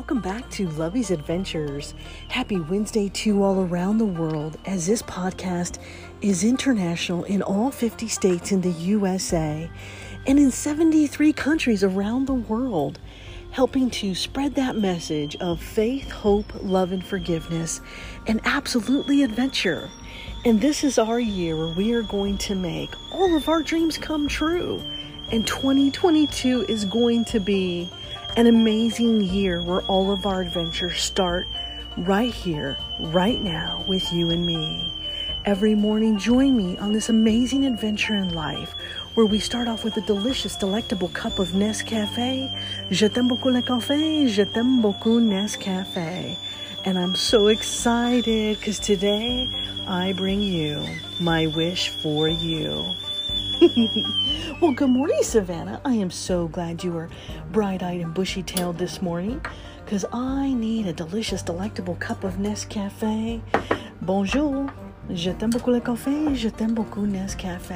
welcome back to Lovey's Adventures. Happy Wednesday to all around the world as this podcast is international in all 50 states in the USA and in 73 countries around the world, helping to spread that message of faith, hope, love, and forgiveness, and absolutely adventure. And this is our year where we are going to make all of our dreams come true. And 2022 is going to be an amazing year where all of our adventures start right here, right now, with you and me. Every morning, join me on this amazing adventure in life where we start off with a delicious, delectable cup of Nescafe. Je t'aime beaucoup le café, je t'aime beaucoup Nescafe. And I'm so excited because today I bring you my wish for you. well, good morning, Savannah. I am so glad you are bright eyed and bushy tailed this morning because I need a delicious, delectable cup of Nescafe. Bonjour. Je t'aime beaucoup le café. Je t'aime beaucoup Nescafe.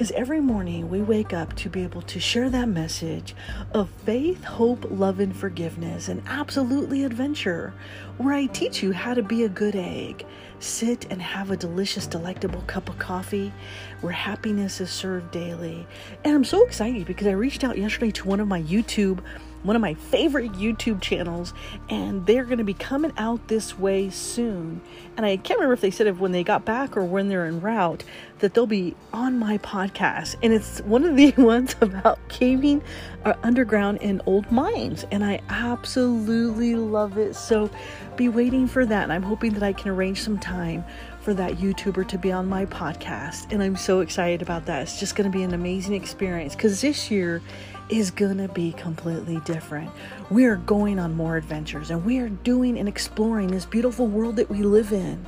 Because every morning we wake up to be able to share that message of faith, hope, love, and forgiveness, and absolutely adventure, where I teach you how to be a good egg, sit and have a delicious, delectable cup of coffee, where happiness is served daily. And I'm so excited because I reached out yesterday to one of my YouTube one of my favorite YouTube channels, and they're going to be coming out this way soon. And I can't remember if they said if when they got back or when they're en route that they'll be on my podcast. And it's one of the ones about caving uh, underground in old mines, and I absolutely love it. So be waiting for that, and I'm hoping that I can arrange some time for that YouTuber to be on my podcast. And I'm so excited about that. It's just going to be an amazing experience because this year is gonna be completely different. We are going on more adventures and we are doing and exploring this beautiful world that we live in.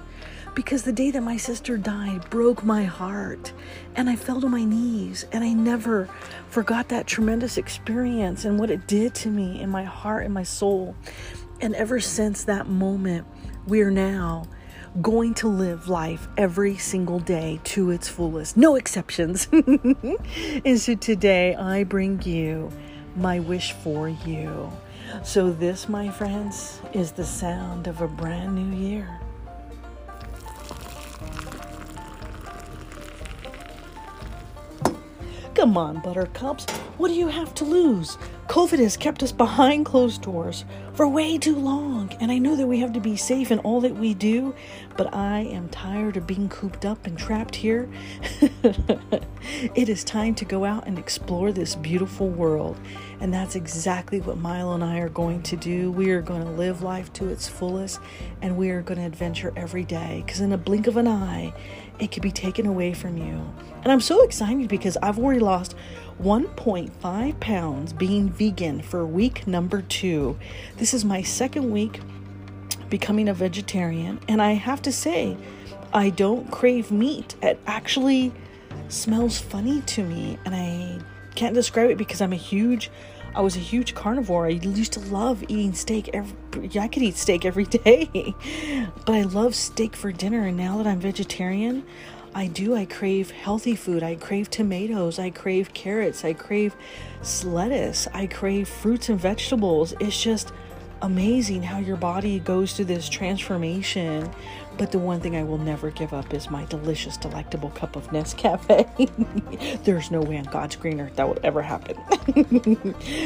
Because the day that my sister died broke my heart, and I fell to my knees, and I never forgot that tremendous experience and what it did to me in my heart and my soul. And ever since that moment, we are now going to live life every single day to its fullest, no exceptions. and so today I bring you my wish for you. So, this, my friends, is the sound of a brand new year. Come on, Buttercups. What do you have to lose? COVID has kept us behind closed doors for way too long, and I know that we have to be safe in all that we do, but I am tired of being cooped up and trapped here. it is time to go out and explore this beautiful world, and that's exactly what Milo and I are going to do. We are going to live life to its fullest, and we are going to adventure every day because, in a blink of an eye, it could be taken away from you. And I'm so excited because I've already lost 1.5 pounds being vegan for week number two. This is my second week becoming a vegetarian, and I have to say, I don't crave meat. It actually smells funny to me, and I can't describe it because I'm a huge I was a huge carnivore. I used to love eating steak every I could eat steak every day. but I love steak for dinner and now that I'm vegetarian, I do. I crave healthy food. I crave tomatoes. I crave carrots. I crave lettuce. I crave fruits and vegetables. It's just amazing how your body goes through this transformation. But the one thing I will never give up is my delicious, delectable cup of Nescafe. There's no way on God's green earth that will ever happen.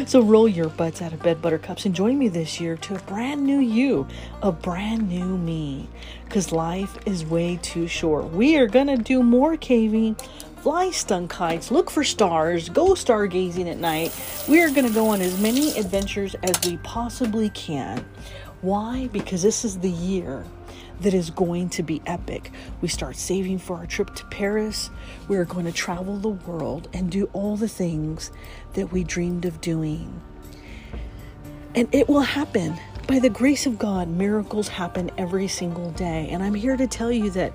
so roll your butts out of bed, buttercups, and join me this year to a brand new you, a brand new me. Because life is way too short. We are going to do more caving, fly stunt kites, look for stars, go stargazing at night. We are going to go on as many adventures as we possibly can. Why? Because this is the year that is going to be epic. We start saving for our trip to Paris. We are going to travel the world and do all the things that we dreamed of doing. And it will happen. By the grace of God, miracles happen every single day. And I'm here to tell you that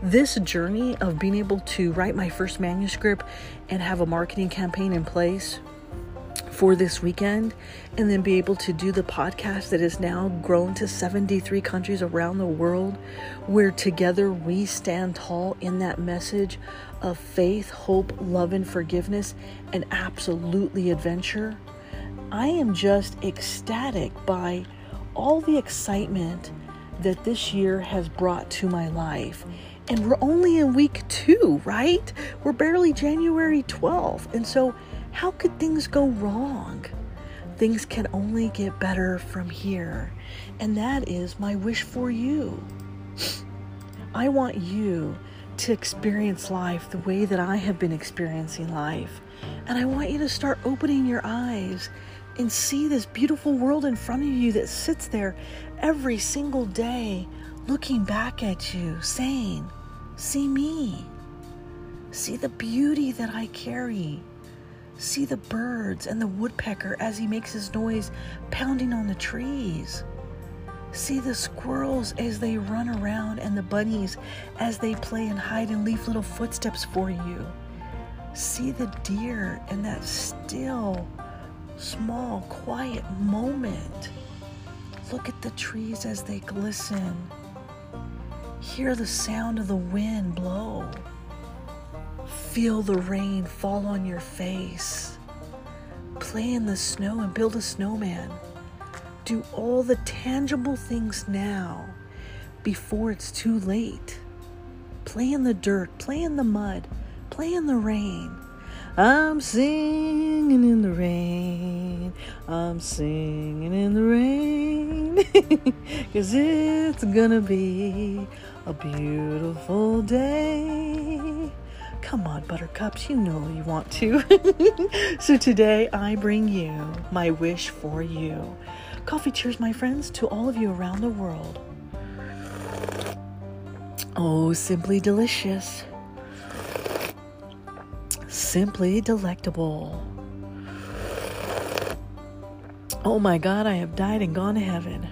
this journey of being able to write my first manuscript and have a marketing campaign in place for this weekend and then be able to do the podcast that has now grown to 73 countries around the world where together we stand tall in that message of faith, hope, love, and forgiveness and absolutely adventure. I am just ecstatic by all the excitement that this year has brought to my life. And we're only in week two, right? We're barely January 12th. And so, how could things go wrong? Things can only get better from here. And that is my wish for you. I want you to experience life the way that I have been experiencing life. And I want you to start opening your eyes and see this beautiful world in front of you that sits there every single day looking back at you, saying, See me. See the beauty that I carry. See the birds and the woodpecker as he makes his noise pounding on the trees. See the squirrels as they run around and the bunnies as they play and hide and leave little footsteps for you. See the deer and that still, small, quiet moment. Look at the trees as they glisten. Hear the sound of the wind blow. Feel the rain fall on your face. Play in the snow and build a snowman. Do all the tangible things now before it's too late. Play in the dirt, play in the mud, play in the rain. I'm singing in the rain. I'm singing in the rain. Cause it's gonna be a beautiful day. Come on, buttercups, you know you want to. so today I bring you my wish for you. Coffee cheers, my friends, to all of you around the world. Oh, simply delicious simply delectable. Oh my God, I have died and gone to heaven.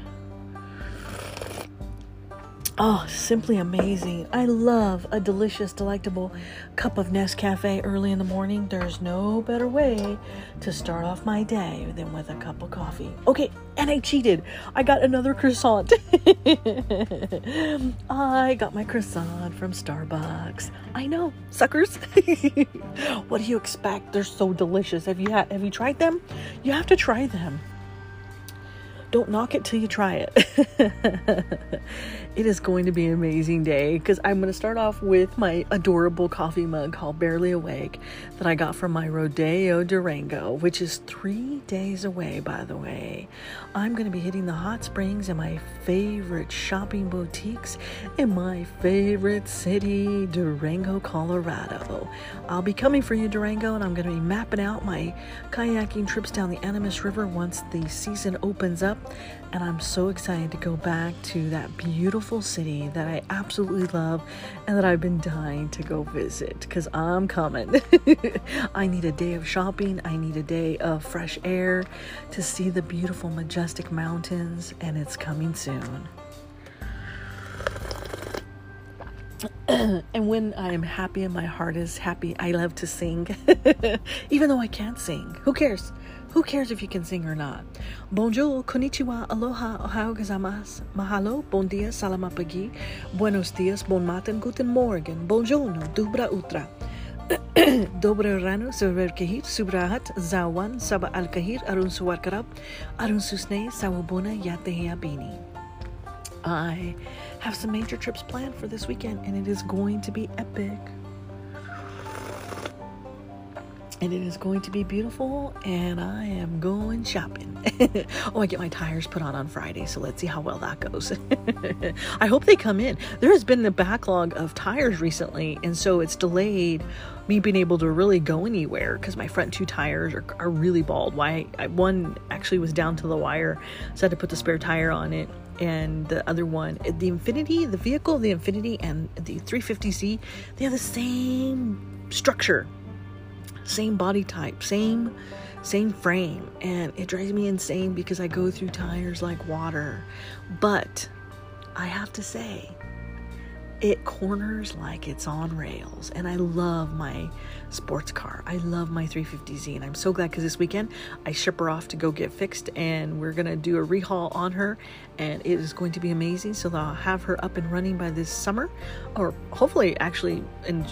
Oh, simply amazing. I love a delicious, delectable cup of Nescafe early in the morning. There's no better way to start off my day than with a cup of coffee. Okay, and I cheated. I got another croissant. I got my croissant from Starbucks. I know, suckers. what do you expect? They're so delicious. Have you had have you tried them? You have to try them. Don't knock it till you try it. it is going to be an amazing day because I'm going to start off with my adorable coffee mug called Barely Awake that I got from my Rodeo Durango, which is three days away, by the way. I'm going to be hitting the hot springs and my favorite shopping boutiques in my favorite city, Durango, Colorado. I'll be coming for you, Durango, and I'm going to be mapping out my kayaking trips down the Animas River once the season opens up and I'm so excited to go back to that beautiful city that I absolutely love and that I've been dying to go visit because I'm coming. I need a day of shopping, I need a day of fresh air to see the beautiful, majestic mountains, and it's coming soon. and when I am happy and my heart is happy, I love to sing. Even though I can't sing. Who cares? Who cares if you can sing or not? Bonjour, konnichiwa, aloha, ohio gozaimasu, mahalo, bon dia, salamapagi, buenos dias, bon matin, guten morgen, bonjourno, dubra utra. Dobre rano, sever kahir, subrahat, zawan, saba al kahir, arun suwarkarab, arun susne, sawabona, yatehia bini. I have some major trips planned for this weekend and it is going to be epic. and it is going to be beautiful and I am going shopping. oh, I get my tires put on on Friday, so let's see how well that goes. I hope they come in. There has been a backlog of tires recently, and so it's delayed me being able to really go anywhere because my front two tires are, are really bald. Why one actually was down to the wire, so I had to put the spare tire on it. And the other one, the Infiniti, the vehicle, the Infiniti, and the 350Z, they have the same structure same body type, same same frame, and it drives me insane because I go through tires like water. But I have to say, it corners like it's on rails, and I love my sports car. I love my 350Z, and I'm so glad because this weekend I ship her off to go get fixed, and we're gonna do a rehaul on her, and it is going to be amazing. So I'll have her up and running by this summer, or hopefully, actually, in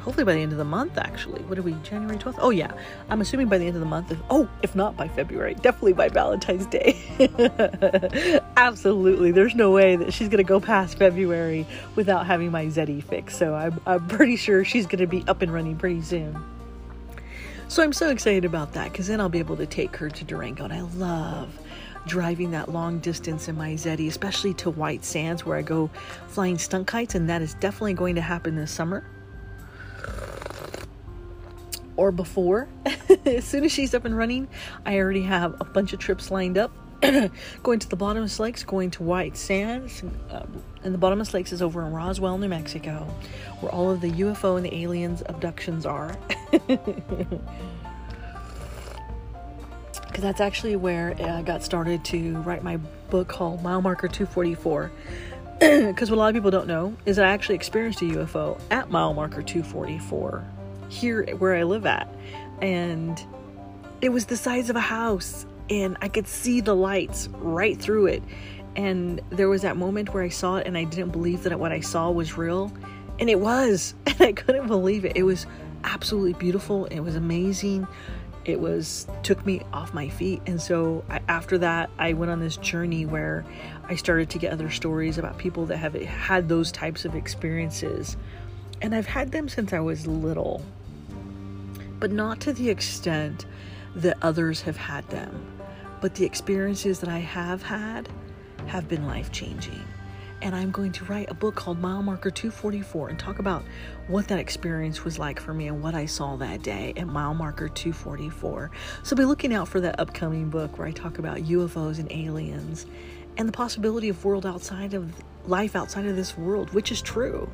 hopefully by the end of the month actually. What are we january 12th oh yeah. I'm assuming by the end of the month oh if not by february definitely by valentine's day. Absolutely. There's no way that she's going to go past february without having my zeddy fix so I'm, I'm pretty sure she's going to be up and running pretty soon. So i'm so excited about that because then i'll be able to take her to durango and i love driving that long distance in my Zeddy, especially to White Sands where I go flying stunt kites, and that is definitely going to happen this summer or before. as soon as she's up and running, I already have a bunch of trips lined up. going to the Bottomless Lakes, going to White Sands, um, and the Bottomless Lakes is over in Roswell, New Mexico, where all of the UFO and the aliens abductions are. because that's actually where I got started to write my book called Mile Marker 244. Because what a lot of people don't know is I actually experienced a UFO at mile marker 244 here where I live at. And it was the size of a house, and I could see the lights right through it. And there was that moment where I saw it, and I didn't believe that what I saw was real. And it was, and I couldn't believe it. It was absolutely beautiful, it was amazing it was took me off my feet and so I, after that i went on this journey where i started to get other stories about people that have had those types of experiences and i've had them since i was little but not to the extent that others have had them but the experiences that i have had have been life changing and I'm going to write a book called Mile Marker 244 and talk about what that experience was like for me and what I saw that day at Mile Marker 244. So be looking out for that upcoming book where I talk about UFOs and aliens and the possibility of world outside of life outside of this world, which is true.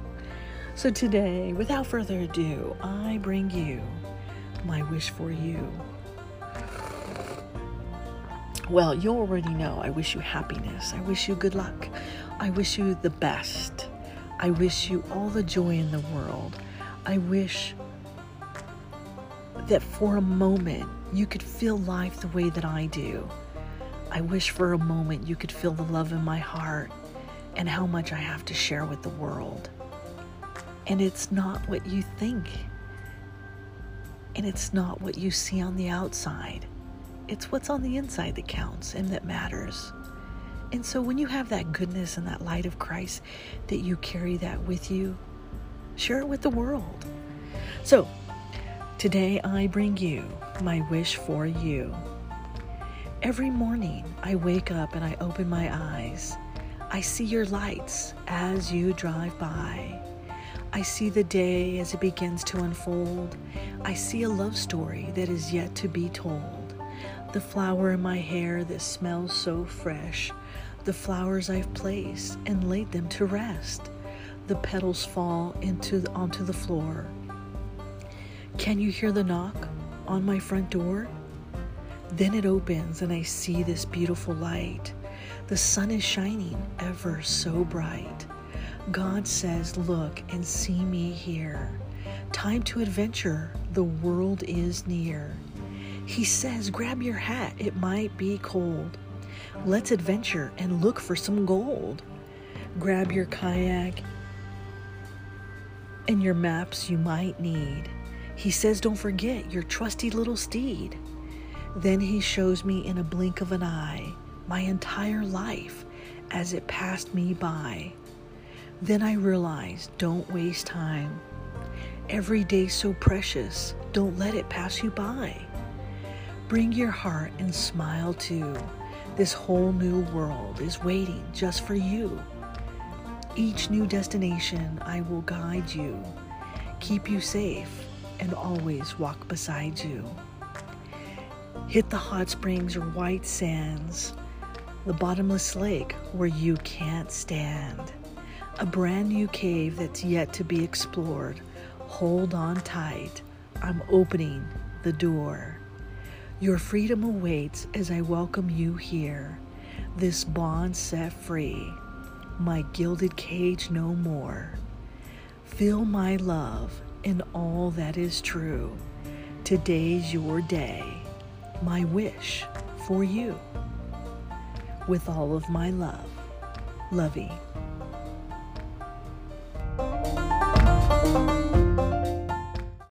So today, without further ado, I bring you my wish for you. Well, you already know I wish you happiness. I wish you good luck. I wish you the best. I wish you all the joy in the world. I wish that for a moment you could feel life the way that I do. I wish for a moment you could feel the love in my heart and how much I have to share with the world. And it's not what you think, and it's not what you see on the outside. It's what's on the inside that counts and that matters. And so when you have that goodness and that light of Christ, that you carry that with you, share it with the world. So today I bring you my wish for you. Every morning I wake up and I open my eyes. I see your lights as you drive by. I see the day as it begins to unfold. I see a love story that is yet to be told. The flower in my hair that smells so fresh the flowers I've placed and laid them to rest. The petals fall into onto the floor. Can you hear the knock on my front door? Then it opens and I see this beautiful light. The sun is shining ever so bright. God says, Look and see me here. Time to adventure, the world is near. He says, Grab your hat, it might be cold. Let's adventure and look for some gold. Grab your kayak and your maps you might need. He says, Don't forget your trusty little steed. Then he shows me in a blink of an eye my entire life as it passed me by. Then I realize don't waste time. Every day so precious, don't let it pass you by. Bring your heart and smile too. This whole new world is waiting just for you. Each new destination, I will guide you, keep you safe, and always walk beside you. Hit the hot springs or white sands, the bottomless lake where you can't stand, a brand new cave that's yet to be explored. Hold on tight, I'm opening the door. Your freedom awaits as I welcome you here. This bond set free, my gilded cage no more. Feel my love in all that is true. Today's your day, my wish for you. With all of my love, Lovey.